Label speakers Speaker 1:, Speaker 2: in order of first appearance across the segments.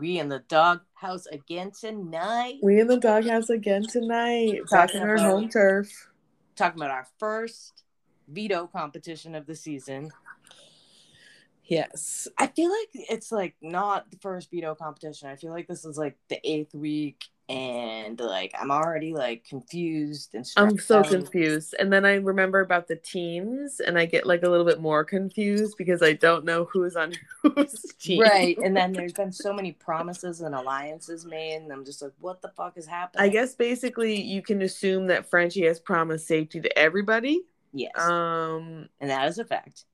Speaker 1: we in the doghouse again tonight.
Speaker 2: We in the doghouse again tonight. Back in our home turf.
Speaker 1: Talking about our first veto competition of the season.
Speaker 2: Yes.
Speaker 1: I feel like it's like not the first veto competition. I feel like this is like the eighth week, and like I'm already like confused and
Speaker 2: I'm so
Speaker 1: out.
Speaker 2: confused. And then I remember about the teams and I get like a little bit more confused because I don't know who's on whose team.
Speaker 1: Right, and then there's been so many promises and alliances made, and I'm just like, what the fuck is happening?
Speaker 2: I guess basically you can assume that Frenchie has promised safety to everybody.
Speaker 1: yes,
Speaker 2: Um
Speaker 1: and that is a fact.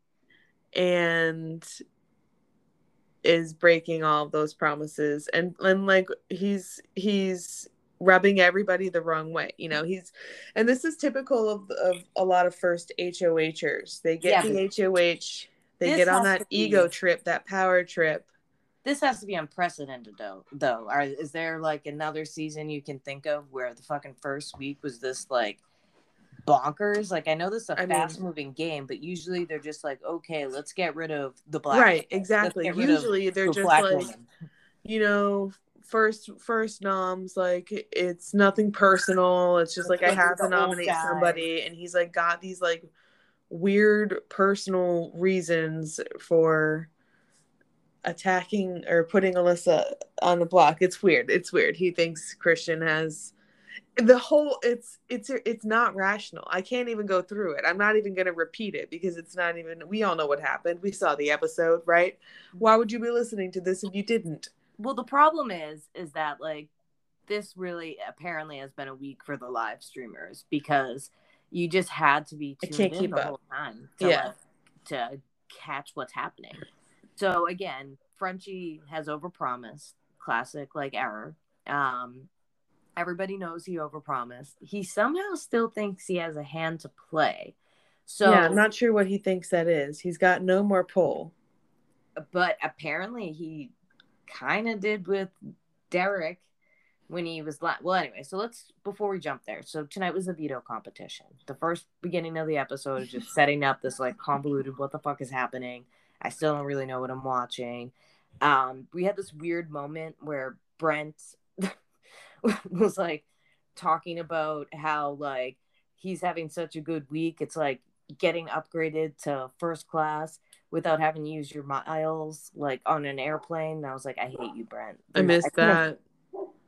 Speaker 2: and is breaking all those promises and and like he's he's rubbing everybody the wrong way you know he's and this is typical of of a lot of first HOHers they get
Speaker 1: Yeah,
Speaker 2: the HOH they
Speaker 1: this
Speaker 2: get on that
Speaker 1: be-
Speaker 2: ego trip that power trip.
Speaker 1: This has to be unprecedented, though. Though, Are, is there like another season you can think of where the fucking first week was this like bonkers? Like, I know this is a
Speaker 2: I mean-
Speaker 1: fast-moving game, but usually they're just like, okay, let's get rid of the black.
Speaker 2: right exactly
Speaker 1: get rid of
Speaker 2: usually they're
Speaker 1: the
Speaker 2: just like
Speaker 1: woman.
Speaker 2: you know first first noms like it's nothing personal it's just like i have to nominate somebody and he's like got these like weird personal reasons for attacking or putting alyssa on the block it's weird it's weird he thinks christian has the whole it's it's it's not rational i can't even go through it i'm not even going to repeat it because it's not even we all know what happened we saw the episode right why would you be listening to this if you didn't
Speaker 1: Well, the problem is, is that like this really apparently has been a week for the live streamers because you just had to be tuned
Speaker 2: can't
Speaker 1: in
Speaker 2: keep
Speaker 1: the
Speaker 2: up.
Speaker 1: whole time to,
Speaker 2: Yeah.
Speaker 1: like, to catch what's happening. So again, Frenchie has overpromised, classic like error. Um, everybody knows he overpromised. He somehow still thinks he has a hand to play. So
Speaker 2: yeah, I'm not sure what he thinks that is. He's got no more pull.
Speaker 1: but apparently he kind of did with Derek when he was la- well anyway so let's before we jump there so tonight was the veto competition the first beginning of the episode is just setting up this like convoluted what the fuck is happening i still don't really know what i'm watching um we had this weird moment where brent was like talking about how like he's having such a good week it's like getting upgraded to first class without having to use your miles like on an airplane. And I was like, I hate you, Brent.
Speaker 2: I missed
Speaker 1: couldn't-
Speaker 2: that.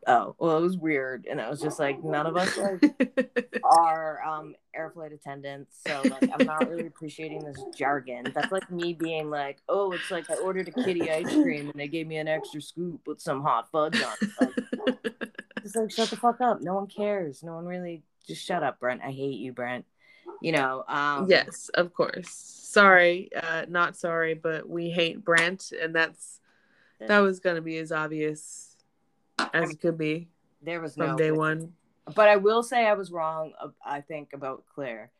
Speaker 1: Oh, well, it was weird. And I was just like, none of us like are um air flight attendants. So like I'm not really appreciating this jargon. That's like me being like, oh, it's like I ordered a kitty ice cream and they gave me an extra scoop with some hot fudge on it. Like, it's like shut the fuck up. No one cares. No one really just shut up, Brent. I hate you, Brent. You know, um
Speaker 2: yes, of course. Sorry, uh, not sorry, but we hate Brent, and that's that was gonna be as obvious as it could be
Speaker 1: there was
Speaker 2: from
Speaker 1: no
Speaker 2: day one.
Speaker 1: but I will say I was wrong. uh, I think about Claire.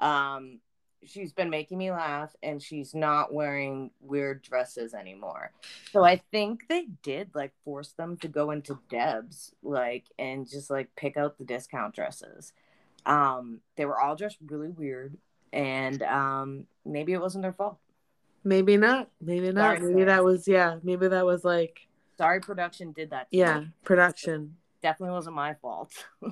Speaker 1: Um, she's been making me laugh, and she's not wearing weird dresses anymore. So I think they did like force them to go into Debs, like, and just like pick out the discount dresses. Um, they were all just really weird, and um, maybe it wasn't their fault.
Speaker 2: Maybe not. Maybe not.
Speaker 1: Sorry,
Speaker 2: maybe
Speaker 1: Claire.
Speaker 2: that was yeah. Maybe that was like
Speaker 1: Sorry, production did that.
Speaker 2: yeah,
Speaker 1: me.
Speaker 2: production.
Speaker 1: Definitely wasn't my fault.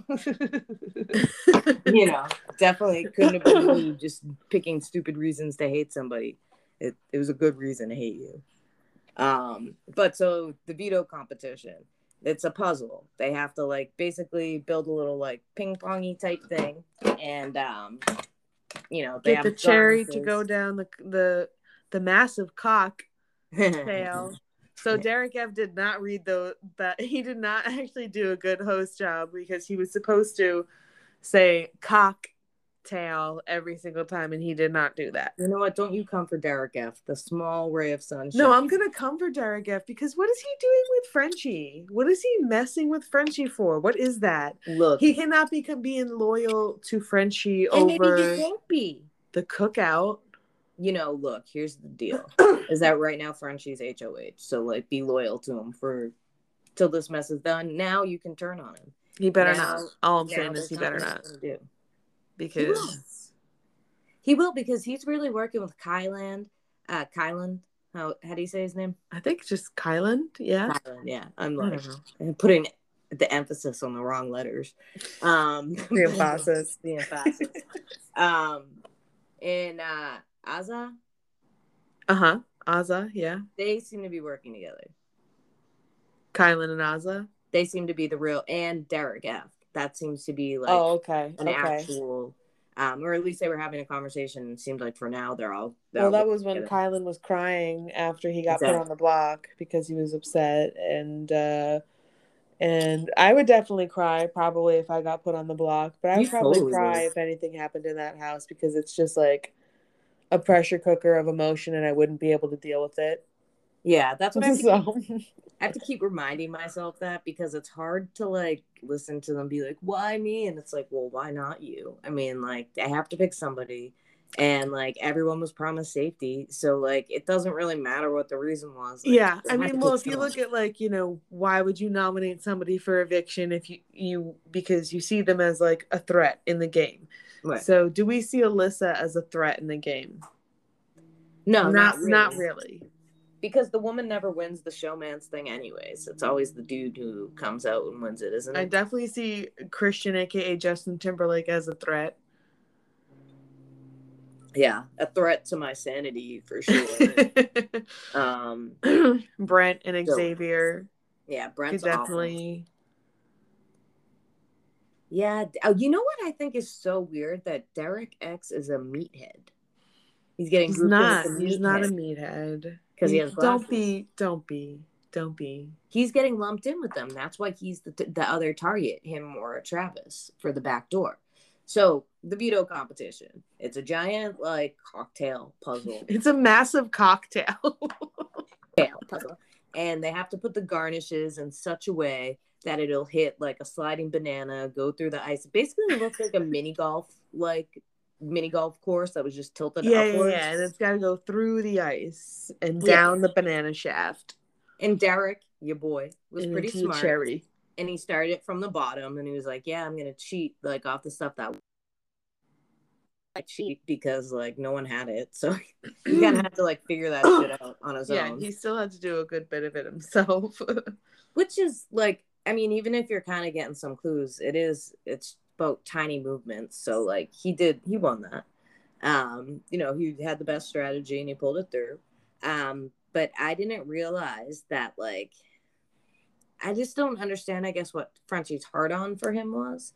Speaker 1: you know, definitely couldn't have been me just picking stupid reasons to hate somebody. It it was a good reason to hate you. Um, but so the veto competition, it's a puzzle. They have to like basically build a little like ping pongy type thing, and um, you know, they
Speaker 2: Get the cherry to go down the the the massive cock tail. So Derek F did not read the that he did not actually do a good host job because he was supposed to say cocktail every single time and he did not do that.
Speaker 1: You know what? Don't you come for Derek F. The small ray of sunshine.
Speaker 2: No, I'm gonna come for Derek F because what is he doing with Frenchie? What is he messing with Frenchie for? What is that?
Speaker 1: look.
Speaker 2: He cannot be being loyal to Frenchie
Speaker 1: and maybe
Speaker 2: over
Speaker 1: he won't be.
Speaker 2: the cookout.
Speaker 1: You know, look, here's the deal. is that right now Frenchie's HOH. So like be loyal to him for till this mess is done. Now you can turn on him.
Speaker 2: He better
Speaker 1: Now-
Speaker 2: not. All I'm saying is he better not
Speaker 1: do. He will.
Speaker 2: because
Speaker 1: He will because he's really working with Kylan, uh Kylan, How how do you say his name?
Speaker 2: I think just Kylan. Yeah.
Speaker 1: Kylan, yeah. I'm like putting the emphasis on the wrong letters. Um
Speaker 2: The emphasis.
Speaker 1: the emphasis. um in uh Azah,
Speaker 2: Uh huh. Azah. Yeah.
Speaker 1: they seem to be working together.
Speaker 2: Kylan and Azah.
Speaker 1: They seem to be the real and Derek F. That seems to be like
Speaker 2: oh, okay.
Speaker 1: an
Speaker 2: okay.
Speaker 1: actual um or at least they were having a conversation. It seemed like for now they're all they're
Speaker 2: Well,
Speaker 1: all
Speaker 2: that was when
Speaker 1: together.
Speaker 2: Kylan was crying after he got put on the block because he was upset, and uh, and I would definitely cry probably if I got put on the block, but I would
Speaker 1: You
Speaker 2: probably cry if anything happened in that house because it's just like a pressure cooker of emotion, and I wouldn't be able to deal with it.
Speaker 1: Yeah, that's what I have, to,
Speaker 2: so
Speaker 1: I have to keep reminding myself that because it's hard to like listen to them be like, why me? And it's like, well, why not you? I mean, like, I have to pick somebody. And like everyone was promised safety. So like it doesn't really matter what the reason was. Like,
Speaker 2: yeah, I mean, well, if you look at like you know, why would you nominate somebody for eviction if you you because you see them as like a threat in the game?
Speaker 1: Right.
Speaker 2: So, do we see Alyssa as a threat in the game?
Speaker 1: no,
Speaker 2: not
Speaker 1: not,
Speaker 2: not
Speaker 1: really.
Speaker 2: really.
Speaker 1: Because the woman never wins the showman's thing anyways. It's always the dude who comes out and wins it, isn't it?
Speaker 2: I definitely see Christian, aka Justin Timberlake, as a threat.
Speaker 1: yeah. A threat to my sanity for sure. um
Speaker 2: Brent and
Speaker 1: So,
Speaker 2: Xavier
Speaker 1: yeah,
Speaker 2: could
Speaker 1: Brent's awful. Yeah. Oh, you know what I think is so weird that Derek X is a meathead. He's getting
Speaker 2: He's not. He's not a
Speaker 1: meathead
Speaker 2: meathead.
Speaker 1: 'Cause he has
Speaker 2: Don't be. Don't be. Don't be.
Speaker 1: He's getting lumped in with them. That's why he's the the other target, him or Travis, for the back door. So the veto competition. It's a giant like cocktail puzzle.
Speaker 2: It's a massive cocktail.
Speaker 1: cocktail puzzle. And they have to put the garnishes in such a way that it'll hit like a sliding banana, go through the ice. Basically, it looks like a mini golf, like mini golf course that was just tilted
Speaker 2: yeah, yeah,
Speaker 1: upwards.
Speaker 2: yeah. And it's got to go through the ice and
Speaker 1: Yeah.
Speaker 2: down the banana shaft
Speaker 1: And Derek, your boy, was
Speaker 2: and
Speaker 1: pretty smart.
Speaker 2: cherry.
Speaker 1: And he started it from the bottom and he was like, Yeah, I'm gonna cheat like off the stuff that I cheat because like no one had it. So he kinda had to like figure that shit out on his
Speaker 2: Yeah,
Speaker 1: own.
Speaker 2: Yeah, he still had to do a good bit of it himself.
Speaker 1: which is like i mean even if you're kind of getting some clues it is it's about tiny movements so like he did he won that um you know he had the best strategy and he pulled it through um but i didn't realize that like i just don't understand i guess what frenchie's hard on for him was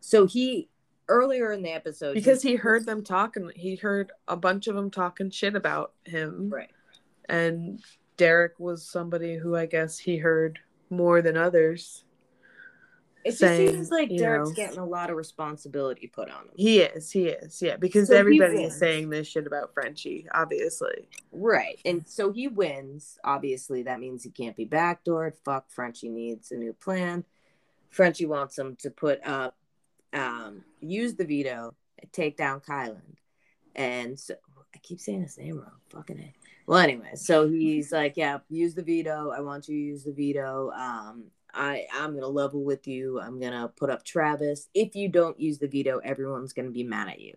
Speaker 1: so he earlier in the episode
Speaker 2: because he heard them talking. He heard a bunch of them talking shit about him.
Speaker 1: right
Speaker 2: And Derek was somebody who I guess he heard more than others.
Speaker 1: it just
Speaker 2: saying,
Speaker 1: seems like derek's
Speaker 2: know-
Speaker 1: getting a lot of responsibility put on him
Speaker 2: He is, he is, yeah, because
Speaker 1: So
Speaker 2: everybody is saying this shit about Frenchie, obviously.
Speaker 1: Right. And so he wins. Obviously, that means he can't be backdoored. Fuck, Frenchie needs a new plan. Frenchie wants him to put up, um, use the veto, take down Kylan. And so I keep saying his name wrong. Fucking it. Well, anyway, so he's like, yeah, use the veto. I want you to use the veto. Um, I, I'm gonna level with you. I'm gonna put up Travis. If you don't use the veto, everyone's gonna be mad at you.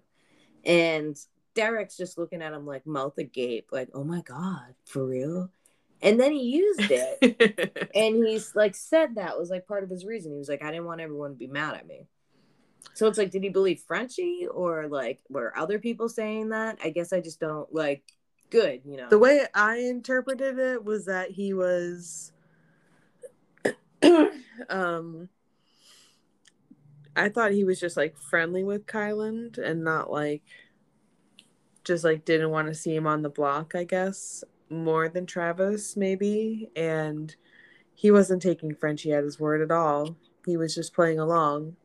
Speaker 1: And Derek's just looking at him like mouth agape, like, oh my God, for real? And then he used it. and he's like said that was like part of his reason. He was like, I didn't want everyone to be mad at me. So it's like, did he believe Frenchie or like were other people saying that? I guess I just don't like good, you know.
Speaker 2: the way I interpreted it was that he was um I thought he was just like friendly with Kyland and not like just like didn't want to see him on the block, I guess, more than Travis maybe and he wasn't taking Frenchie at his word at all. He was just playing along.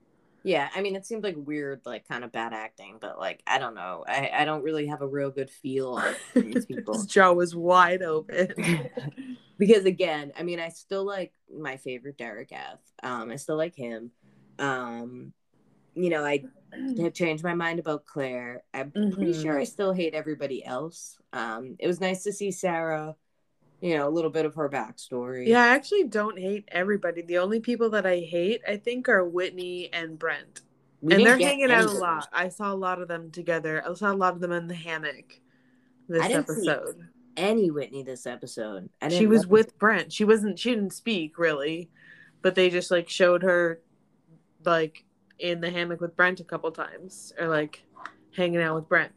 Speaker 1: Yeah, I mean it seemed like weird, like kind of bad acting, but like I don't know. I, I don't really have a real good feel on these people.
Speaker 2: His jaw was wide open.
Speaker 1: because again, I mean, I still like my favorite Derek F. Um, I still like him. Um, you know, I have changed my mind about Claire. I'm pretty
Speaker 2: Mhm.
Speaker 1: sure I still hate everybody else. Um, it was nice to see Sarah. You know, a little bit of her backstory.
Speaker 2: Yeah, I actually don't hate everybody. The only people that I hate, I think, are Whitney and Brent.
Speaker 1: We
Speaker 2: and they're hanging out a lot. I saw a lot of them together. I saw a lot of them in the hammock this
Speaker 1: I didn't see-
Speaker 2: episode.
Speaker 1: any Whitney this episode. I
Speaker 2: She was with Brent. She wasn't. She didn't speak really, but they just like showed her, like in the hammock with Brent a couple times, or like hanging out with Brent.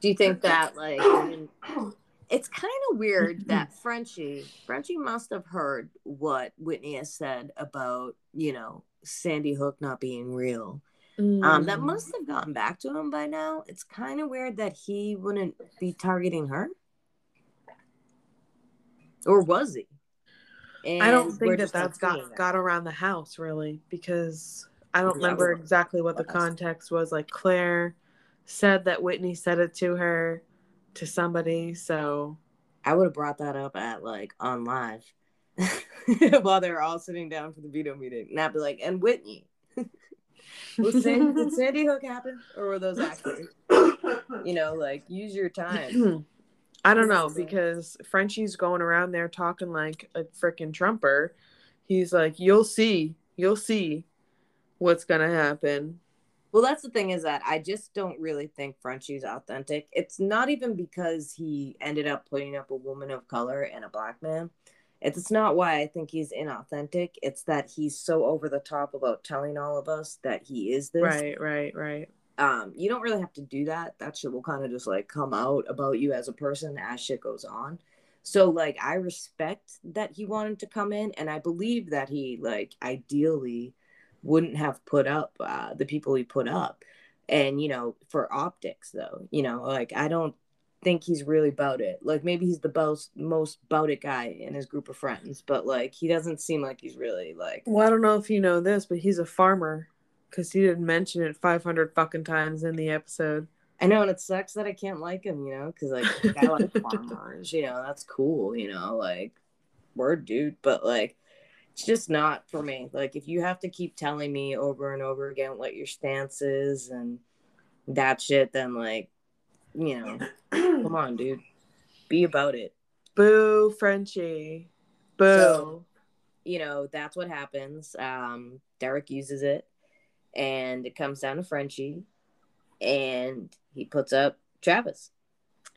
Speaker 1: Do you think that like it's kind of weird that Frenchie Frenchie must have heard what Whitney has said about you know Sandy Hook not being real. Um, that
Speaker 2: Mm.
Speaker 1: must have gotten back to him by now. It's kind of weird that he wouldn't be targeting her, or was he?
Speaker 2: I don't
Speaker 1: And
Speaker 2: think that that's got
Speaker 1: that.
Speaker 2: got around the house really because I don't remember exactly what the context was. Like Claire said that Whitney said it to her to somebody, so
Speaker 1: I would have brought that up at like on live while they were all sitting down for the veto meeting, and I'd be like, "And Whitney, was Sandy, did Sandy Hook happen, or were those actors? You know, like use your time."
Speaker 2: I don't know because Frenchie's going around there talking like a freaking trumper. He's like, "You'll see, you'll see what's gonna happen."
Speaker 1: Well, that's the thing is that I just don't really think Frenchie's authentic. It's not even because he ended up putting up a woman of color and a black man. It's not why I think he's inauthentic. It's that he's so over the top about telling all of us that he is this.
Speaker 2: Right, right, right.
Speaker 1: Um, you don't really have to do that. That shit will kind of just like come out about you as a person as shit goes on. So like I respect that he wanted to come in and I believe that he like ideally wouldn't have put up uh, the people he put up. And you know, for optics though, you know, like I don't think he's really about it. Like maybe he's the most most about it guy in his group of friends, but like he doesn't seem like he's really like
Speaker 2: Well, I don't know if you know this, but he's a farmer because he didn't mention it 500 fucking times in the episode.
Speaker 1: I know, and it sucks that I can't like him, you know, because like I like farmers, you know, that's cool, you know, like word, dude, but like it's just not for me. Like if you have to keep telling me over and over again what your stance is and that shit, then like, you know, come on, dude, be about it.
Speaker 2: Boo, Frenchie. Boo.
Speaker 1: So- You know, that's what happens. Um, Derek uses it, and it comes down to Frenchie, and he puts up Travis.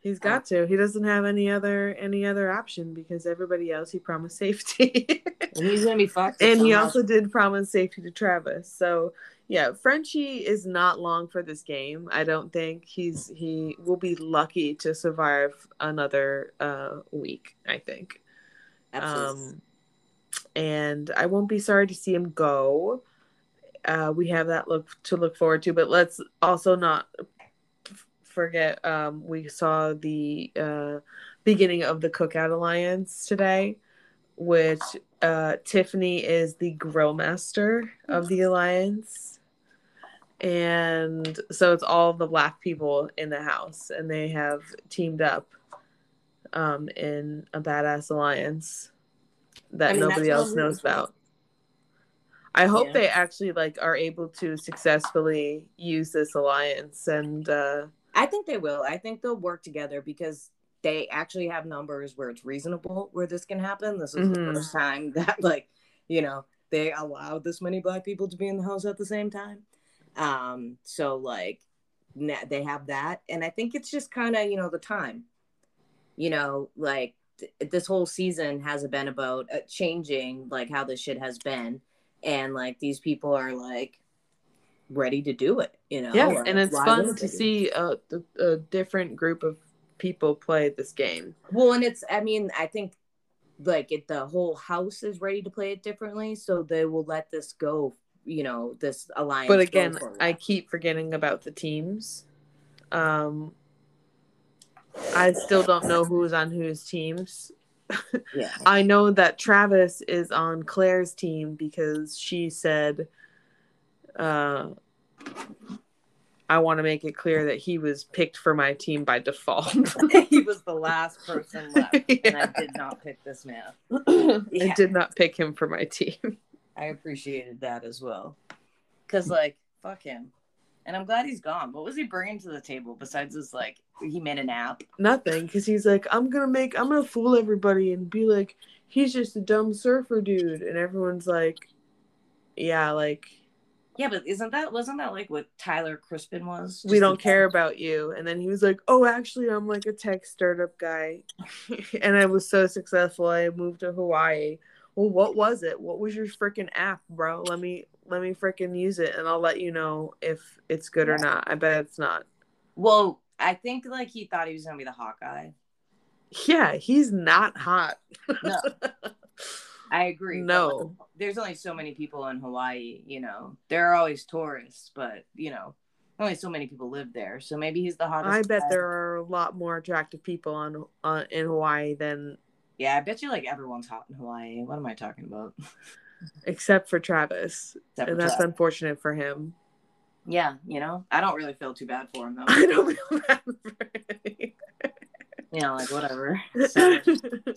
Speaker 2: He's got to. He doesn't have any other any other option because everybody else he promised safety.
Speaker 1: And he's gonna be fucked.
Speaker 2: and he also did promise safety to Travis. So yeah, Frenchie is not long for this game. I don't think he's he will be lucky to survive another uh week, I think.
Speaker 1: Absolutely.
Speaker 2: Um and I won't be sorry to see him go. Uh we have that look to look forward to, but let's also not forget um we saw the uh beginning of the Cookout Alliance today, which uh, Tiffany is the grill master of the alliance. And so it's all the black people in the house, and they have teamed up um, in a badass alliance that
Speaker 1: I mean,
Speaker 2: nobody else knows about. I hope
Speaker 1: Yeah.
Speaker 2: they actually like are able to successfully use this alliance and uh,
Speaker 1: I think they will. I think they'll work together because they actually have numbers where it's reasonable where this can happen. This is
Speaker 2: Mhm.
Speaker 1: the first time that, like, you know, they allowed this many black people to be in the house at the same time. Um, so like, na- they have that, and I think it's just kind of you know the time. You know, like th- this whole season has been about uh, changing like how this shit has been, and like these people are like ready to do it. You know, Like,
Speaker 2: and it's fun to see a, a different group of people play this game.
Speaker 1: Well, and it's, I mean, I think like it, the whole house is ready to play it differently. So they will let this go, you know, this alliance.
Speaker 2: But again, I keep forgetting about the teams. Um, I still don't know who's on whose teams.
Speaker 1: yeah.
Speaker 2: I know that Travis is on Claire's team because she said, uh, I want to make it clear that he was picked for my team by default.
Speaker 1: he was the last person left. And I did not pick this man.
Speaker 2: I did not pick him for my team.
Speaker 1: I appreciated that as well. Cause like, fuck him. And I'm glad he's gone. What was he bringing to the table besides this, like, he made an app?
Speaker 2: Nothing, because he's like, I'm gonna make, I'm gonna fool everybody and be like, he's just a dumb surfer dude, and everyone's like, yeah, like,
Speaker 1: Yeah, but isn't that wasn't that like what Tyler Crispen was?
Speaker 2: we don't care about you. And then he was like, oh, actually, I'm like a tech startup guy. and I was so successful. I moved to Hawaii. Well, what was it? What was your freaking app, bro? Let me let me freaking use it and I'll let you know if it's good or not. I bet it's not.
Speaker 1: Well, I think like he thought he was gonna be the Hawkeye.
Speaker 2: Yeah, he's not hot.
Speaker 1: No. I agree.
Speaker 2: No.
Speaker 1: like, there's only so many people in Hawaii, you know. There are always tourists, but you know, only so many people live there. So maybe he's the hottest.
Speaker 2: I bet
Speaker 1: guy.
Speaker 2: there are a lot more attractive people on uh, in Hawaii than
Speaker 1: Yeah, I bet you like everyone's hot in Hawaii. What am I talking about?
Speaker 2: except for Travis.
Speaker 1: Except
Speaker 2: and
Speaker 1: for
Speaker 2: that's
Speaker 1: Travis.
Speaker 2: unfortunate for him.
Speaker 1: Yeah, you know, I don't really feel too bad for him though.
Speaker 2: I don't feel bad for him.
Speaker 1: You know, like whatever. Sorry,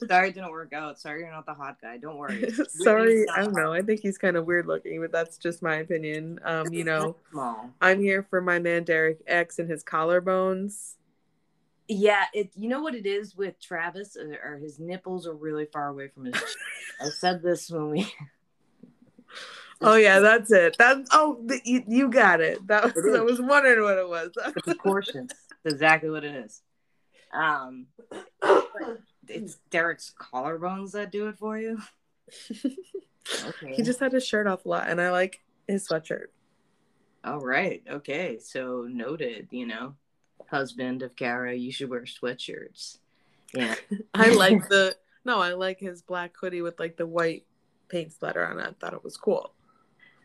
Speaker 1: sorry it didn't work out. Sorry you're not the hot guy. Don't worry.
Speaker 2: Sorry, I don't know. I think he's kind of weird looking, but that's just my opinion. Um, you know. I'm here for my man Derek X and his collarbones.
Speaker 1: Yeah, it. You know what it is with Travis, or, or his nipples are really far away from his. I said this when we.
Speaker 2: Oh yeah, that's it. That oh, the, you, you got it. That was
Speaker 1: It.
Speaker 2: I was wondering what it was.
Speaker 1: the proportions. That's exactly what it is. Um, it's Derek's collarbones that do it for you. Okay.
Speaker 2: he just had his shirt off a lot, and I like his sweatshirt.
Speaker 1: All right. Okay. So noted. You know, husband of Kara, you should wear sweatshirts. Yeah.
Speaker 2: I like the no, I like his black hoodie with like the white paint splatter on it. I thought it was cool.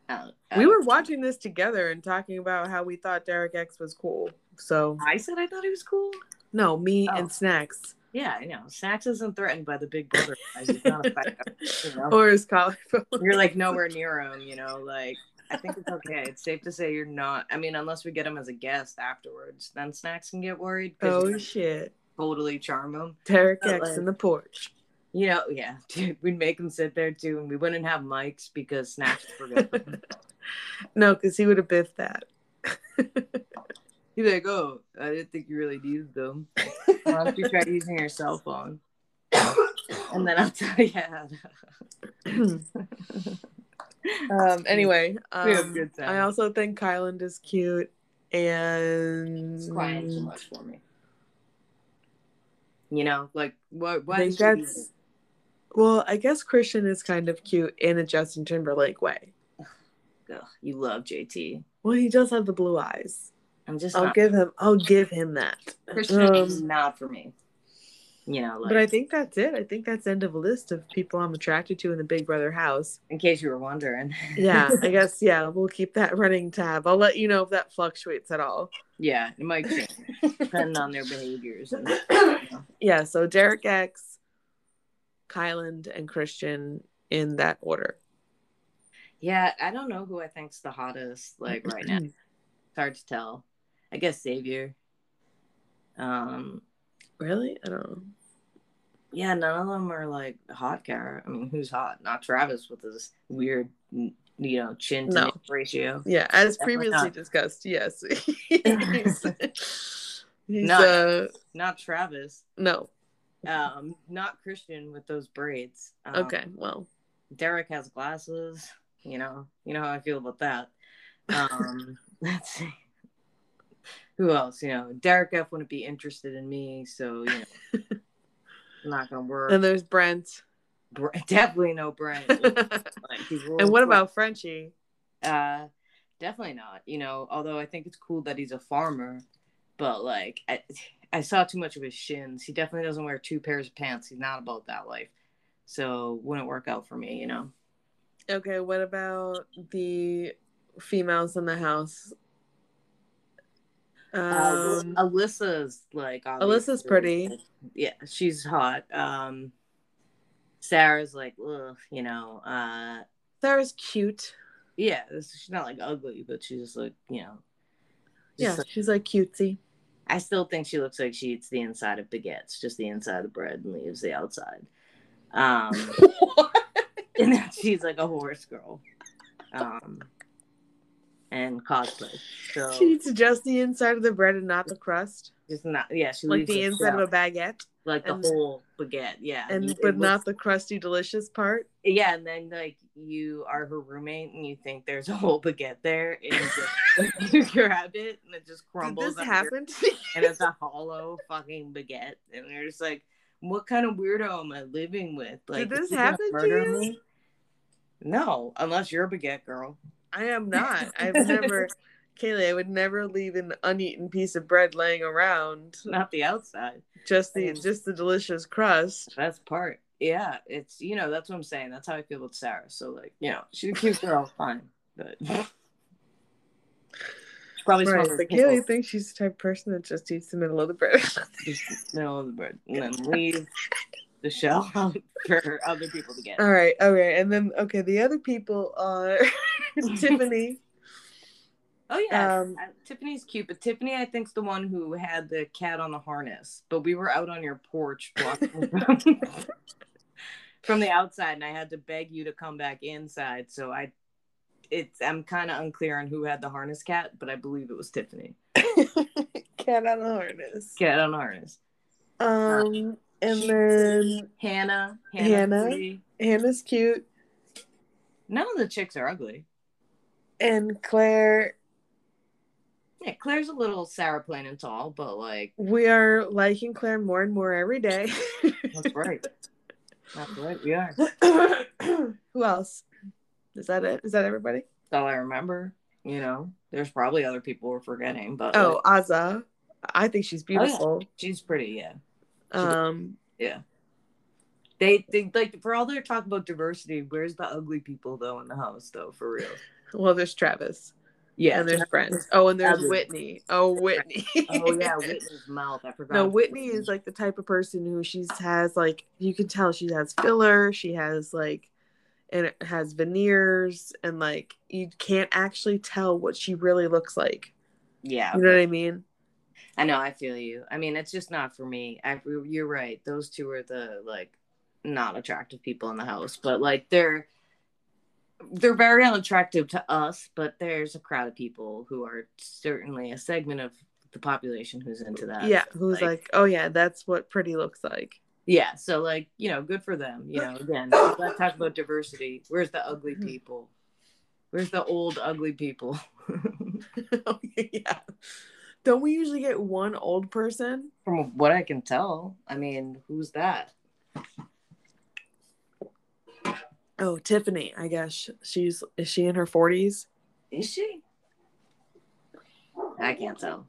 Speaker 1: Uh,
Speaker 2: We were watching this together and talking about how we thought Derek X was cool. So
Speaker 1: I said I thought he was cool.
Speaker 2: No, me
Speaker 1: Oh.
Speaker 2: and Snacks
Speaker 1: Yeah, I know. Snacks isn't threatened by the big brother. guys. Not a fighter, you know?
Speaker 2: or his collarbone.
Speaker 1: You're like nowhere near him. You know, like I think it's okay. It's safe to say you're not. I mean, unless we get him as a guest afterwards, then Snacks can get worried.
Speaker 2: oh shit,
Speaker 1: totally charm him. But,
Speaker 2: X
Speaker 1: like-
Speaker 2: in the porch.
Speaker 1: You know, yeah, dude, we'd make him sit there too, and we wouldn't have mics because Snacks forget.
Speaker 2: no, because he would have biffed that.
Speaker 1: He'd like, "Oh, I didn't think you really needed them. Why don't you try using your cell phone?" And then I'll tell you. how to-
Speaker 2: um. Anyway,
Speaker 1: We have
Speaker 2: um,
Speaker 1: good times.
Speaker 2: I also think Kyland is cute, and
Speaker 1: It's crying too much for me. You know, like what?
Speaker 2: I
Speaker 1: What?
Speaker 2: think that's well. I guess Christian is kind of cute in a Justin Timberlake way.
Speaker 1: Ugh, you love JT.
Speaker 2: Well, he does have the blue eyes.
Speaker 1: I'm just
Speaker 2: I'll
Speaker 1: not.
Speaker 2: give him. I'll give him that.
Speaker 1: Christian
Speaker 2: Um,
Speaker 1: is not for me. You know, like
Speaker 2: but I think that's it. I think that's end of a list of people I'm attracted to in the Big Brother house.
Speaker 1: in case you were wondering.
Speaker 2: Yeah, I guess. Yeah, we'll keep that running tab. I'll let you know if that fluctuates at all.
Speaker 1: yeah, it might change depending on their behaviors. And, you know.
Speaker 2: Yeah. So Derek X, Kyland, and Christian in that order.
Speaker 1: Yeah, I don't know who I think's the hottest like right now. It's hard to tell. I guess Xavier. Um,
Speaker 2: Really? I don't know.
Speaker 1: yeah, none of them are like hot. Cara. I mean, who's hot? Not Travis with his weird, you know, chin to
Speaker 2: No.
Speaker 1: ratio.
Speaker 2: Yeah, as
Speaker 1: Definitely
Speaker 2: previously
Speaker 1: not.
Speaker 2: discussed, yes. he's he's,
Speaker 1: No.
Speaker 2: uh
Speaker 1: Not Travis.
Speaker 2: no.
Speaker 1: Um, not Christian with those braids. Um,
Speaker 2: Okay, well.
Speaker 1: Derek has glasses. You know, you know how I feel about that. Um, let's see. Who else? You know, Derek F wouldn't be interested in me, so you know, not gonna work.
Speaker 2: And there's Brent.
Speaker 1: Br- definitely no Brent. Like,
Speaker 2: and what about Frenchie?
Speaker 1: Uh, definitely not. You know, although I think it's cool that he's a farmer, but like I, I saw too much of his shins. He definitely doesn't wear two pairs of pants. He's not about that life, so wouldn't work out for me. You know.
Speaker 2: Okay, what about the females in the house?
Speaker 1: Uh,
Speaker 2: Um,
Speaker 1: Alyssa's like
Speaker 2: Alyssa's pretty.
Speaker 1: Yeah, she's hot. Um, Sarah's like, ugh, you know. Uh,
Speaker 2: Sarah's cute.
Speaker 1: yeah, she's not like ugly, but she's just like, you know.
Speaker 2: Yeah,
Speaker 1: like-
Speaker 2: she's like cutesy.
Speaker 1: I still think she looks like she eats the inside of baguettes, just the inside of the bread, and leaves the outside. Um, and then she's like a horse girl. Um, and and cosplay. So
Speaker 2: She eats just the inside of the bread and not the crust,
Speaker 1: Just not yeah, she
Speaker 2: like the inside of a baguette,
Speaker 1: like the whole baguette, yeah.
Speaker 2: and
Speaker 1: it
Speaker 2: but not the crusty delicious part.
Speaker 1: yeah, and then like you are her roommate and you think there's a whole baguette there and you, just, you grab it and it just crumbles.
Speaker 2: Did this
Speaker 1: under-
Speaker 2: happen
Speaker 1: and it's a hollow fucking baguette, and they're just like, "What kind of weirdo am I living with?" Like, did this
Speaker 2: happen to you?
Speaker 1: me? No, unless you're a baguette girl.
Speaker 2: I am not. I've never, Kaylee. I would never leave an uneaten piece of bread laying around.
Speaker 1: Not the outside.
Speaker 2: Just the just the delicious crust.
Speaker 1: That's part. Yeah, it's you know that's what I'm saying. That's how I feel with Sarah. So like, you know, she's a cute girl, fine, but probably
Speaker 2: Right,
Speaker 1: smells
Speaker 2: but Kaylee thinks she's the type of person that just eats the middle of the bread.
Speaker 1: middle of the bread and then leave the shell out for other people to get.
Speaker 2: All right, okay, and then okay, the other people are Tiffany.
Speaker 1: Oh yeah,
Speaker 2: Um,
Speaker 1: Uh, Tiffany's cute, but Tiffany I think's the one who had the cat on the harness. But we were out on your porch blocking from, from the outside, and I had to beg you to come back inside. So I, it's I'm kind of unclear on who had the harness cat, but I believe it was Tiffany.
Speaker 2: Cat on the harness.
Speaker 1: Cat on the harness.
Speaker 2: Um, and then
Speaker 1: Hannah.
Speaker 2: Hannah.
Speaker 1: pretty.
Speaker 2: Hannah's cute,
Speaker 1: None of the chicks are ugly.
Speaker 2: and Claire.
Speaker 1: Yeah, Claire's a little Sarah plain and tall, but like
Speaker 2: We are liking Claire more and more every day.
Speaker 1: that's right. That's right. We are.
Speaker 2: Who else? Is that it? Is that everybody?
Speaker 1: That's all I remember. You know, there's probably other people we're forgetting, but
Speaker 2: Oh,
Speaker 1: like,
Speaker 2: Azah. I think she's oh, beautiful.
Speaker 1: she's pretty. Yeah,
Speaker 2: Um,
Speaker 1: yeah. They, they like for all their talk about diversity. Where's the ugly people though in the house though? For real.
Speaker 2: well, there's Travis.
Speaker 1: Yeah,
Speaker 2: and there's friends. Oh, and there's
Speaker 1: Ugly.
Speaker 2: Whitney. Oh, Whitney.
Speaker 1: oh yeah, Whitney's mouth. I forgot.
Speaker 2: No, Whitney is like the type of person who she's has like you can tell she has filler. She has like, and it has veneers, and like you can't actually tell what she really looks like.
Speaker 1: Yeah,
Speaker 2: You know what I mean?
Speaker 1: I know. I feel you. I mean, it's just not for me. I, you're right. Those two are the like not attractive people in the house, but like they're they're very unattractive to us. But there's a crowd of people who are certainly a segment of the population who's into that.
Speaker 2: yeah.
Speaker 1: So,
Speaker 2: Who's like, oh yeah, that's what pretty looks like.
Speaker 1: yeah. So like you know, good for them. You know, again, let's talk about diversity. Where's the ugly
Speaker 2: Mm-hmm.
Speaker 1: people? Where's the old ugly people?
Speaker 2: yeah. Don't we usually get one old person?
Speaker 1: From what I can tell, I mean, who's that?
Speaker 2: Oh, Tiffany. I guess she's is she in her forties?
Speaker 1: Is she? I can't tell.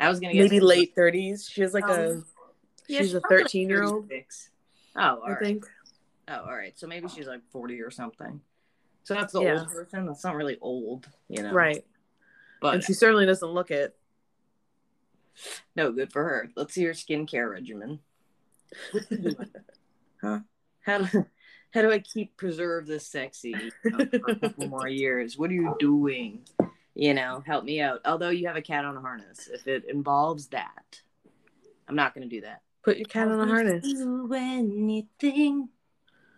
Speaker 1: I was gonna guess
Speaker 2: Maybe late thirties. She has like a
Speaker 1: Um, Yeah,
Speaker 2: she's a thirteen year old.
Speaker 1: 36. Oh, all
Speaker 2: I
Speaker 1: right.
Speaker 2: think.
Speaker 1: Oh, all right. So maybe she's like forty or something. So that's the
Speaker 2: Yeah.
Speaker 1: old person. That's not really old, you know.
Speaker 2: Right.
Speaker 1: But
Speaker 2: and she certainly doesn't look it.
Speaker 1: No, good for her. Let's see her skincare regimen. What's she doing? huh? How do how do I keep preserve this sexy you know, for a couple more years? What are you doing? You know, help me out. Although you have a cat on a harness, if it involves that, I'm not going to do that.
Speaker 2: Put your cat on a harness.
Speaker 1: Do anything.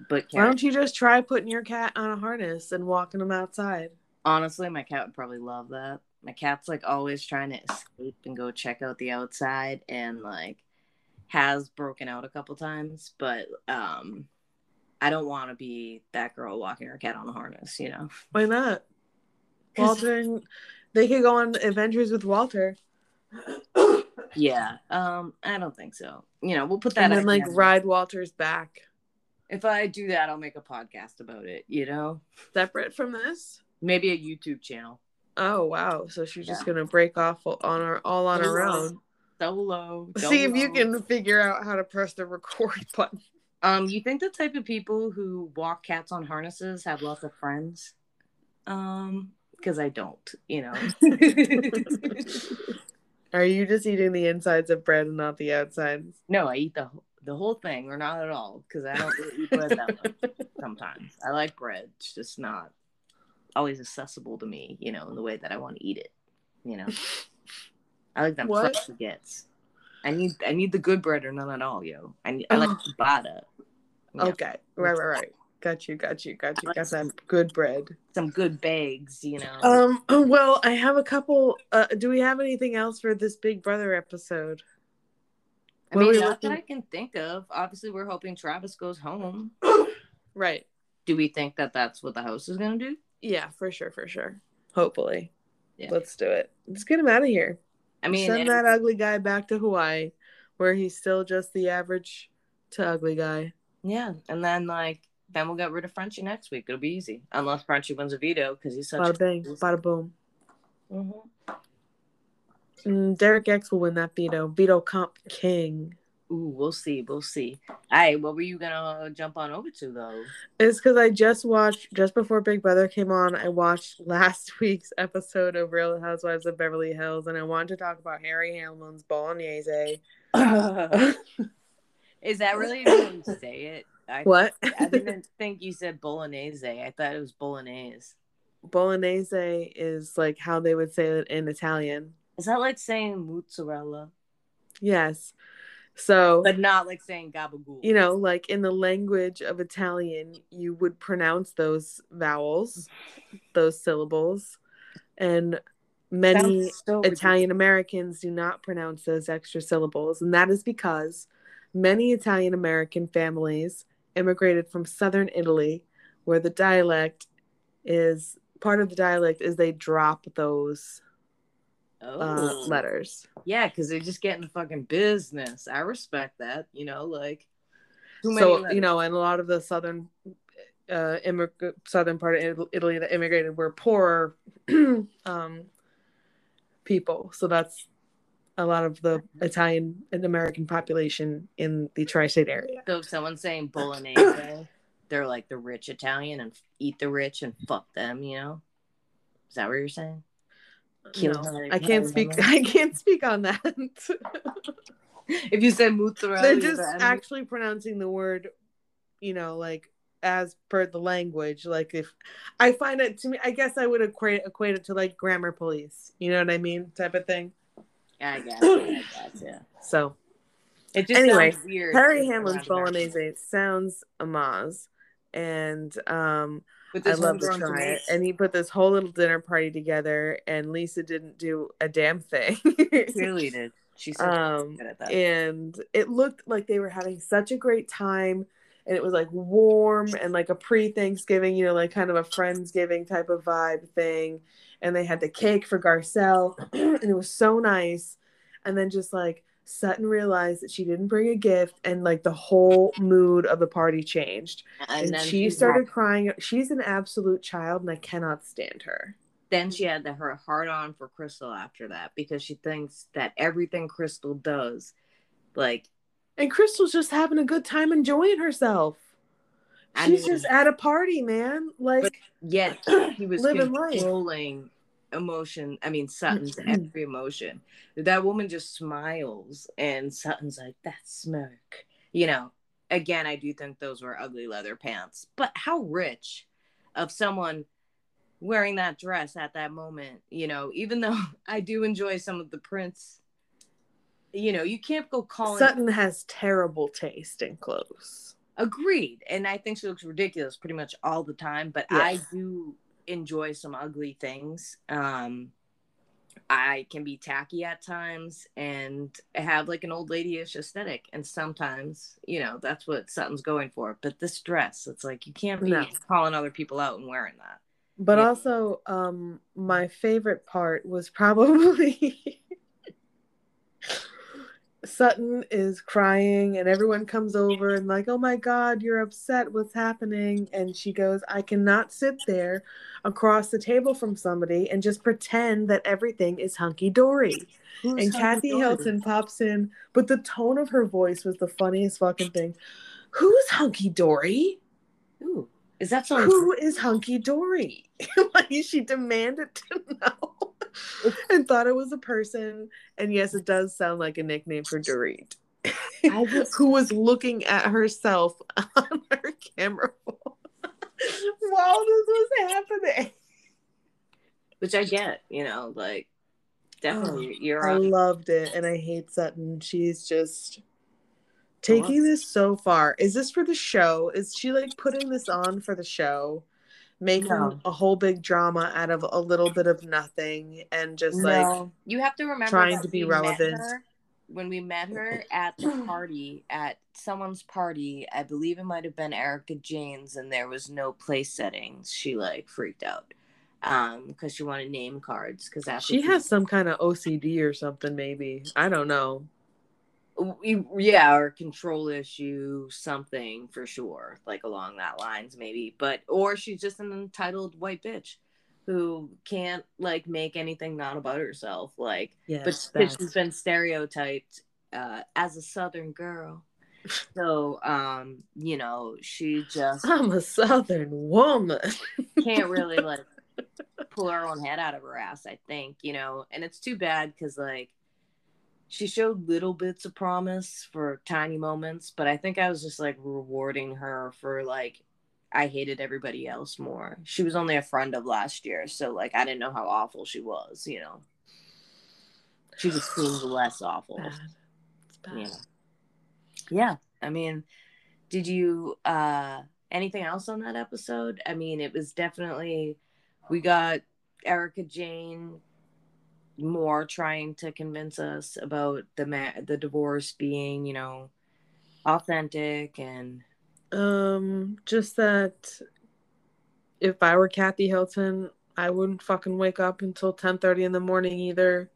Speaker 1: But
Speaker 2: Why don't you just try putting your cat on a harness and walking him outside?
Speaker 1: honestly, my cat would probably love that. My cat's like always trying to escape and go check out the outside, and like has broken out a couple times. But um, I don't want to be that girl walking her cat on a harness. You know.
Speaker 2: Why not? Walter and they could go on adventures with Walter
Speaker 1: Yeah. Um, I don't think so. You know, we'll put that
Speaker 2: and then like ride Walter's back.
Speaker 1: If I do that, I'll make a podcast about it. You know,
Speaker 2: Separate from this?
Speaker 1: maybe a YouTube channel.
Speaker 2: Oh wow. So she's just gonna break off on her all on her
Speaker 1: Solo.
Speaker 2: own.
Speaker 1: Solo.
Speaker 2: See if you can figure out how to press the record button.
Speaker 1: Um, you think the type of people who walk cats on harnesses have lots of friends? Um, because I don't, you know.
Speaker 2: Are you just eating the insides of bread and not the outsides?
Speaker 1: no, I eat the the whole thing, or not at all, because I don't really eat bread that much. Sometimes I like bread, it's just not always accessible to me, you know, in the way that I want to eat it. You know, I like them
Speaker 2: What?
Speaker 1: baguettes. I need I need the good bread or none at all, yo. I need I like ciabatta. Yeah.
Speaker 2: Okay. Right, right, right. got you, got you, got you. Got that good bread.
Speaker 1: Some good bags, you know.
Speaker 2: Um. Well, I have a couple. Uh, do we have anything else for this Big Brother episode?
Speaker 1: I
Speaker 2: what
Speaker 1: mean, not that I can think of. Obviously, we're hoping Travis goes home.
Speaker 2: Right.
Speaker 1: Do we think that that's what the house is going to do?
Speaker 2: Yeah, for sure, for sure. Hopefully.
Speaker 1: Yeah.
Speaker 2: Let's do it. Let's get him out of here.
Speaker 1: I mean,
Speaker 2: Send that ugly guy back to Hawaii, where he's still just the average to ugly guy.
Speaker 1: yeah, and then like then we'll get rid of Frenchie next week. It'll be easy, unless Frenchie wins a veto because he's such.
Speaker 2: Bada
Speaker 1: a
Speaker 2: bang, bada boom.
Speaker 1: Mhm.
Speaker 2: Mm, Derek X will win that veto. Veto comp king.
Speaker 1: Ooh, we'll see. We'll see. All right, what were you gonna uh, jump on over to though?
Speaker 2: It's because I just watched just before Big Brother came on. I watched last week's episode of Real Housewives of Beverly Hills, and I wanted to talk about Harry Hamlin's bolognese.
Speaker 1: Is that really how you say it? I,
Speaker 2: what?
Speaker 1: I didn't think you said bolognese. I thought it was bolognese.
Speaker 2: bolognese is like how they would say it in Italian.
Speaker 1: Is that like saying mozzarella,
Speaker 2: Yes. So
Speaker 1: but not like saying gabagool?
Speaker 2: you know, like in the language of Italian, you would pronounce those vowels, those syllables, and many
Speaker 1: so.
Speaker 2: Italian Americans do not pronounce those extra syllables, and that is because many Italian American families immigrated from southern Italy, where the dialect is part of the dialect is they drop those
Speaker 1: Oh,
Speaker 2: uh, letters.
Speaker 1: yeah, because they're just getting the fucking business. I respect that. You know, like
Speaker 2: So
Speaker 1: letters.
Speaker 2: you know, and a lot of the southern uh immig- southern part of Italy that immigrated were poorer um people. So that's a lot of the Italian and American population in the tri-state area.
Speaker 1: So if someone's saying bolognese, they're like the rich Italian and eat the rich and fuck them. You know, is that what you're saying?
Speaker 2: No, I can't speak. I can't speak on that.
Speaker 1: If you said mozzarella,
Speaker 2: They're just
Speaker 1: the enemy.
Speaker 2: actually pronouncing the word, you know, like as per the language. Like if I find it to me, I guess I would equate equate it to like grammar police. You know what I mean, type of thing.
Speaker 1: I guess. I guess. Yeah.
Speaker 2: So
Speaker 1: It just
Speaker 2: Anyway,
Speaker 1: weird.
Speaker 2: Harry Hamlin's bolognese sounds amaz, and um, I
Speaker 1: this
Speaker 2: love to try it. And he put this whole little dinner party together, and Lisa didn't do a damn thing.
Speaker 1: cheerleaded. She's so
Speaker 2: um,
Speaker 1: good at that.
Speaker 2: and it looked like they were having such a great time and it was like warm and like a pre-thanksgiving you know like kind of a friendsgiving type of vibe thing and they had the cake for garcelle and it was so nice and then just like sutton realized that she didn't bring a gift and like the whole mood of the party changed. And,
Speaker 1: then
Speaker 2: she
Speaker 1: had-
Speaker 2: started crying. She's an absolute child and i cannot stand her.
Speaker 1: Then she had the, her heart on for Crystal after that because she thinks that everything Crystal does, like
Speaker 2: and crystal's just having a good time enjoying herself.
Speaker 1: I
Speaker 2: she's
Speaker 1: mean-
Speaker 2: just at a party man. Like
Speaker 1: yet he was
Speaker 2: Living life.
Speaker 1: Emotion. I mean Sutton's mm-hmm. every emotion. That woman just smiles, and Sutton's like that smirk. You know, again, I do think those were ugly leather pants, but how rich of someone wearing that dress at that moment. You know, even though I do enjoy some of the prints. You know, you can't go calling
Speaker 2: Sutton has terrible taste in clothes.
Speaker 1: Agreed. And I think she looks ridiculous pretty much all the time, but
Speaker 2: Yeah.
Speaker 1: I do enjoy some ugly things. Um I can be tacky at times and have like an old lady-ish aesthetic. And sometimes, you know, that's what Sutton's going for. But this dress, it's like you can't be
Speaker 2: No.
Speaker 1: calling other people out and wearing that.
Speaker 2: But
Speaker 1: Yeah.
Speaker 2: also, um, my favorite part was probably Sutton is crying, and everyone comes over and like, "Oh my God, you're upset. What's happening?" And she goes, "I cannot sit there across the table from somebody and just pretend that everything is hunky dory." And Kathy? Hilton pops in, but the tone of her voice was the funniest fucking thing. Who's hunky dory?
Speaker 1: Ooh, is that so?
Speaker 2: Who is hunky dory? like she demanded to know and thought it was a person. And yes, it does sound like a nickname for Dorit.
Speaker 1: Just-
Speaker 2: Who was looking at herself on her camera while this was happening.
Speaker 1: Which I get, you know, like definitely you're
Speaker 2: I loved it, and I hate Sutton. She's just taking this so far. Is this for the show? Is she like putting this on for the show? Making
Speaker 1: No.
Speaker 2: a whole big drama out of a little bit of nothing and just like
Speaker 1: you have to remember
Speaker 2: trying to be relevant.
Speaker 1: when we met her at the party at someone's party i believe it might have been Erika Jayne's and there was no place settings she like freaked out um because she wanted name cards because
Speaker 2: she has some kind of OCD or something, maybe. I don't know.
Speaker 1: Yeah or control issue something for sure like along that lines maybe but or she's just an entitled white bitch who can't like make anything not about herself like
Speaker 2: Yeah.
Speaker 1: but but she's been stereotyped uh, as a southern girl so um you know she just
Speaker 2: I'm a southern woman.
Speaker 1: can't really like pull her own head out of her ass i think you know and it's too bad because like she showed little bits of promise for tiny moments but i think i was just like rewarding her for like i hated everybody else more. She was only a friend of last year so like i didn't know how awful she was you know? She just seemed less awful.
Speaker 2: Bad. It's bad.
Speaker 1: yeah. Yeah i mean did you uh anything else on that episode? I mean it was definitely we got Erika Jayne more trying to convince us about the ma- the divorce being you know authentic and
Speaker 2: Um, just that if I were Kathy Hilton, I wouldn't fucking wake up until ten thirty in the morning either.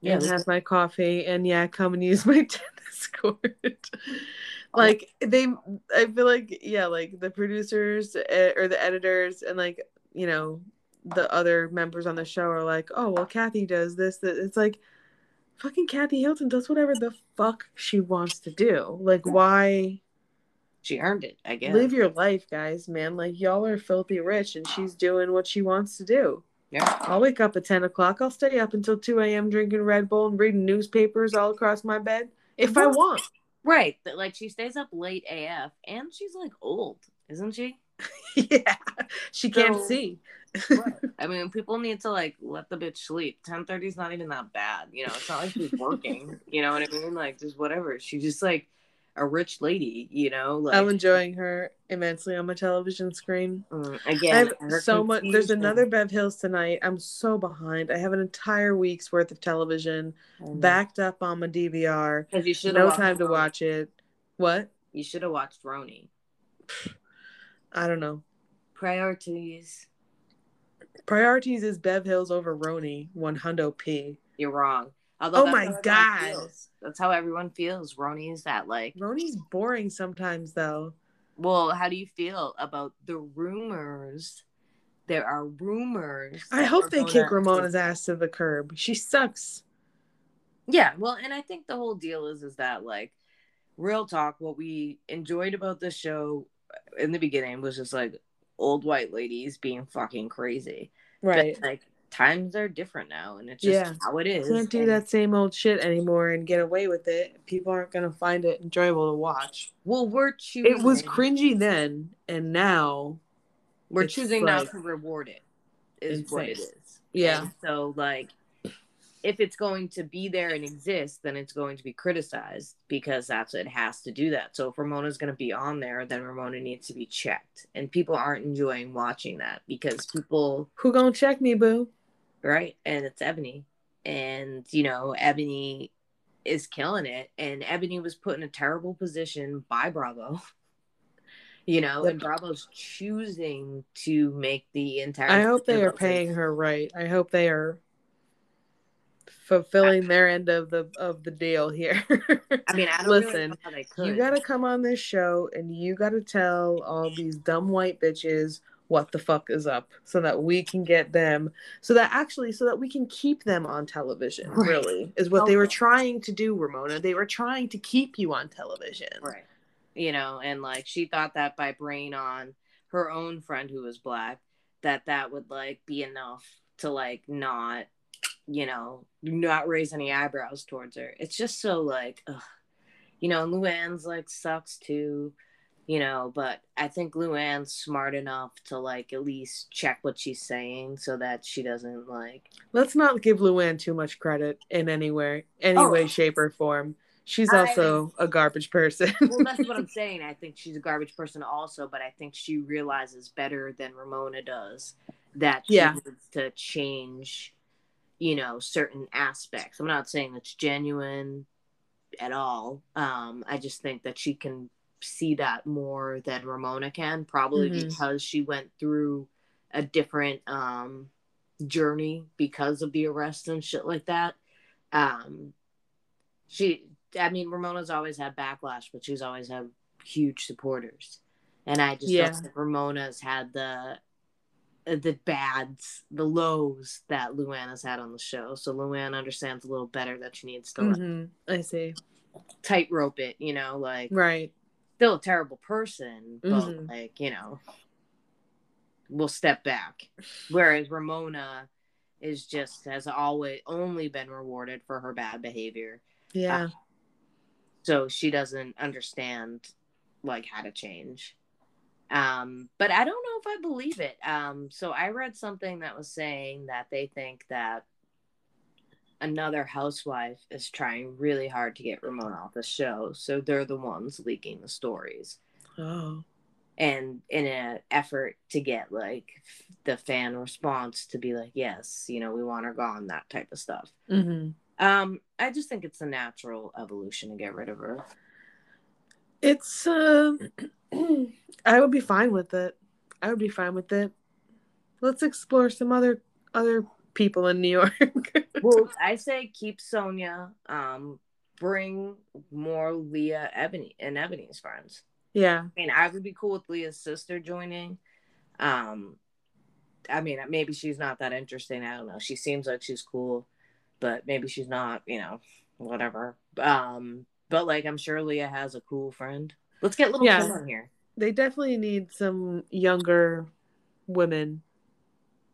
Speaker 1: Yeah,
Speaker 2: and have my coffee and yeah, come and use my tennis court. like they, I feel like yeah, like the producers eh, or the editors and like you know the other members on the show are like, oh well, Kathy does this. That it's like fucking Kathy Hilton does whatever the fuck she wants to do. Like why?
Speaker 1: she earned it i guess
Speaker 2: Live your life, guys, man. Like y'all are filthy rich, and she's doing what she wants to do.
Speaker 1: yeah
Speaker 2: I'll wake up at ten o'clock. I'll stay up until two a.m. drinking Red Bull and reading newspapers all across my bed if I want.
Speaker 1: right but, like she stays up late af and she's like old isn't she
Speaker 2: yeah, she can't see.
Speaker 1: I mean, people need to like let the bitch sleep. Ten thirty is not even that bad. You know, it's not like she's working. you know what I mean? Like just whatever. She's just like a rich lady. You know, like
Speaker 2: I'm enjoying her immensely on my television screen.
Speaker 1: mm,
Speaker 2: I
Speaker 1: again.
Speaker 2: have
Speaker 1: her
Speaker 2: so much. There's another Bev Hills tonight. I'm so behind. I have an entire week's worth of television backed up on my DVR.
Speaker 1: Because you should
Speaker 2: No time to watch it. What?
Speaker 1: You should have watched RHONY.
Speaker 2: I don't know.
Speaker 1: Priorities.
Speaker 2: Priorities is Bev Hills over RHONY, one hundo p.
Speaker 1: You're wrong. Although
Speaker 2: Oh my God.
Speaker 1: That's how everyone feels. RHONY is that like.
Speaker 2: RHONY's boring sometimes though.
Speaker 1: Well, how do you feel about the rumors? There are rumors.
Speaker 2: I hope they kick Ramona's ass to the curb. She sucks.
Speaker 1: Yeah, well, and I think the whole deal is is that like real talk, what we enjoyed about the show in the beginning was just like old white ladies being fucking crazy.
Speaker 2: Right.
Speaker 1: But, like times are different now and it's just
Speaker 2: Yeah.
Speaker 1: how it is.
Speaker 2: Can't do
Speaker 1: and-
Speaker 2: that same old shit anymore and get away with it. People aren't gonna find it enjoyable to watch.
Speaker 1: Well, we're choosing
Speaker 2: It was cringy then, and now,
Speaker 1: we're choosing
Speaker 2: like
Speaker 1: not to reward it is what it is.
Speaker 2: Yeah.
Speaker 1: And so like if it's going to be there and exist, then it's going to be criticized because that's it has to do that. So if Ramona's going to be on there, then Ramona needs to be checked, and people aren't enjoying watching that because people,
Speaker 2: who gonna check me, boo?
Speaker 1: right? And it's Eboni, and you know Eboni is killing it, and Eboni was put in a terrible position by Bravo. You know, and Bravo's choosing to make the entire.
Speaker 2: I hope they are paying her right. I hope they are fulfilling their end of the of the deal here.
Speaker 1: I mean, I really
Speaker 2: listen.
Speaker 1: they
Speaker 2: you gotta come on this show and you gotta tell all these dumb white bitches what the fuck is up so that we can get them so that actually so that we can keep them on television
Speaker 1: Right.
Speaker 2: really is what they were trying to do ramona they were trying to keep you on television
Speaker 1: Right. You know, and like she thought that by bringing on her own friend who was black, that that would like be enough to like not, you know, not raise any eyebrows towards her. It's just so like, ugh. you know, Luann's like sucks too, you know, but I think Luann's smart enough to like at least check what she's saying so that she doesn't like
Speaker 2: let's not give luann too much credit in any way any
Speaker 1: Oh.
Speaker 2: way shape or form she's also a garbage person.
Speaker 1: well, that's what I'm saying. I think she's a garbage person also, but I think she realizes better than Ramona does that she
Speaker 2: Yeah.
Speaker 1: needs to change, you know, certain aspects. I'm not saying it's genuine at all. Um, I just think that she can see that more than Ramona can, probably
Speaker 2: Mhm.
Speaker 1: because she went through a different um journey because of the arrest and shit like that. Um she I mean Ramona's always had backlash, but she's always had huge supporters. And I just
Speaker 2: Yeah.
Speaker 1: Ramona's had the the bads, the lows that Luana's had on the show. So Luana understands a little better that she needs to like,
Speaker 2: Mhm, I see.
Speaker 1: tightrope it, you know, like
Speaker 2: Right.
Speaker 1: still a terrible person, but
Speaker 2: Mhm.
Speaker 1: like, you know, we'll step back. Whereas Ramona is just has always only been rewarded for her bad behavior.
Speaker 2: Yeah.
Speaker 1: So she doesn't understand like how to change. Um, but I don't know if I believe it. Um, so I read something that was saying that they think that another housewife is trying really hard to get Ramona off the show. So they're the ones leaking the stories.
Speaker 2: oh.
Speaker 1: and in an effort to get like the fan response to be like yes you know we want her gone that type of stuff
Speaker 2: hmm
Speaker 1: um i just think it's a natural evolution to get rid of her
Speaker 2: It's um I would be fine with it. I would be fine with it. Let's explore some other other people in New York.
Speaker 1: well i say keep Sonja um bring more leah Eboni and Eboni's friends
Speaker 2: yeah.
Speaker 1: i mean i would be cool with leah's sister joining um i mean maybe she's not that interesting i don't know she seems like she's cool but maybe she's not you know whatever um but like i'm sure leah has a cool friend let's get little
Speaker 2: Yeah.
Speaker 1: Kim on here
Speaker 2: They definitely need some younger women.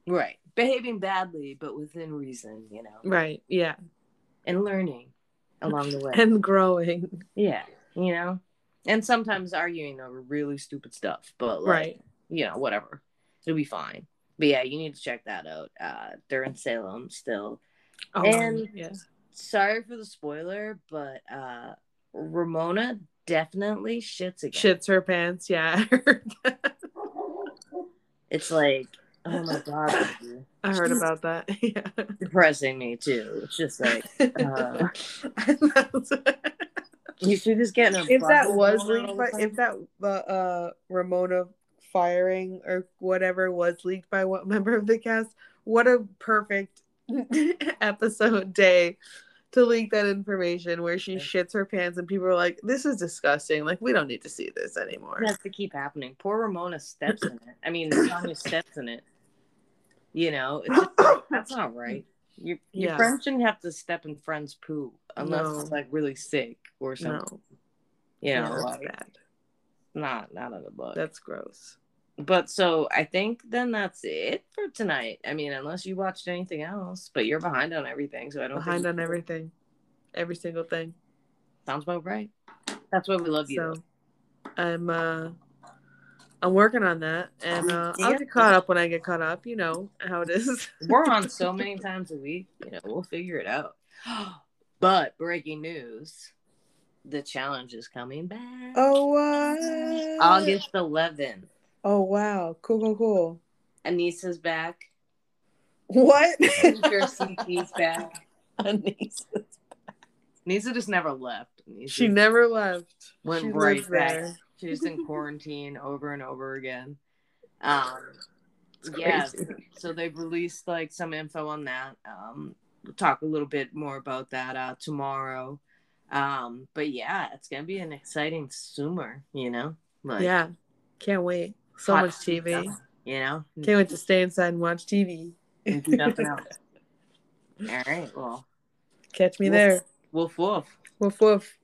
Speaker 1: right behaving badly but within reason you know
Speaker 2: Right. Yeah.
Speaker 1: and learning along the way
Speaker 2: And growing.
Speaker 1: yeah you know and sometimes arguing over really stupid stuff but like,
Speaker 2: Right.
Speaker 1: you know, whatever. It'll be fine. But yeah, you need to check that out. Uh, they're in Salem still.
Speaker 2: Oh,
Speaker 1: And-
Speaker 2: yeah.
Speaker 1: Sorry for the spoiler, but uh, Ramona definitely shits again.
Speaker 2: Shits her pants. Yeah. I heard that.
Speaker 1: It's like, oh my god, baby.
Speaker 2: I heard about that. Yeah.
Speaker 1: depressing me too. It's just like uh, you should just get in a
Speaker 2: if that was
Speaker 1: going on
Speaker 2: leaked
Speaker 1: all
Speaker 2: by
Speaker 1: the
Speaker 2: if that uh, uh Ramona firing or whatever was leaked by what member of the cast, what a perfect episode day to leak that information where she shits her pants and people are like, This is disgusting. Like we don't need to see this anymore.
Speaker 1: It has to keep happening. Poor Ramona steps in it. I mean, Tanya steps in it. You know, it's just that's not right. Your your
Speaker 2: Yeah.
Speaker 1: friends shouldn't have to step in friends' poo unless
Speaker 2: No.
Speaker 1: it's like really sick or
Speaker 2: No.
Speaker 1: something. You
Speaker 2: Yeah,
Speaker 1: know, like,
Speaker 2: bad.
Speaker 1: not not a good look.
Speaker 2: That's gross.
Speaker 1: But so I think then that's it for tonight. I mean, unless you watched anything else, but you're behind on everything, so I don't think
Speaker 2: Behind
Speaker 1: think
Speaker 2: on everything. Every single thing.
Speaker 1: Sounds about right. That's why we love you.
Speaker 2: So. I'm uh I'm working on that and uh, I'll get caught up when I get caught up, you know how it is.
Speaker 1: We're on so many times a week. You know, we'll figure it out. But breaking news: the challenge is coming back.
Speaker 2: Oh what?
Speaker 1: August 11th.
Speaker 2: Oh wow. Cool, cool, cool.
Speaker 1: Aneesa's back.
Speaker 2: What?
Speaker 1: Future CT's back.
Speaker 2: Aneesa.
Speaker 1: Aneesa just never left. Aneesa
Speaker 2: She never left.
Speaker 1: went
Speaker 2: she
Speaker 1: right back.
Speaker 2: there.
Speaker 1: She's in quarantine over and over again. Um, yeah.
Speaker 2: crazy.
Speaker 1: So they've released like some info on that. Um, we'll talk a little bit more about that uh, tomorrow. Um, but yeah, it's gonna be an exciting summer. You know, like
Speaker 2: Yeah. Can't wait. So
Speaker 1: hot
Speaker 2: much TV.
Speaker 1: stuff, You know,
Speaker 2: Can't wait to stay inside and watch TV.
Speaker 1: and do nothing else. All right. Well,
Speaker 2: Catch me there.
Speaker 1: woof woof.
Speaker 2: Woof woof.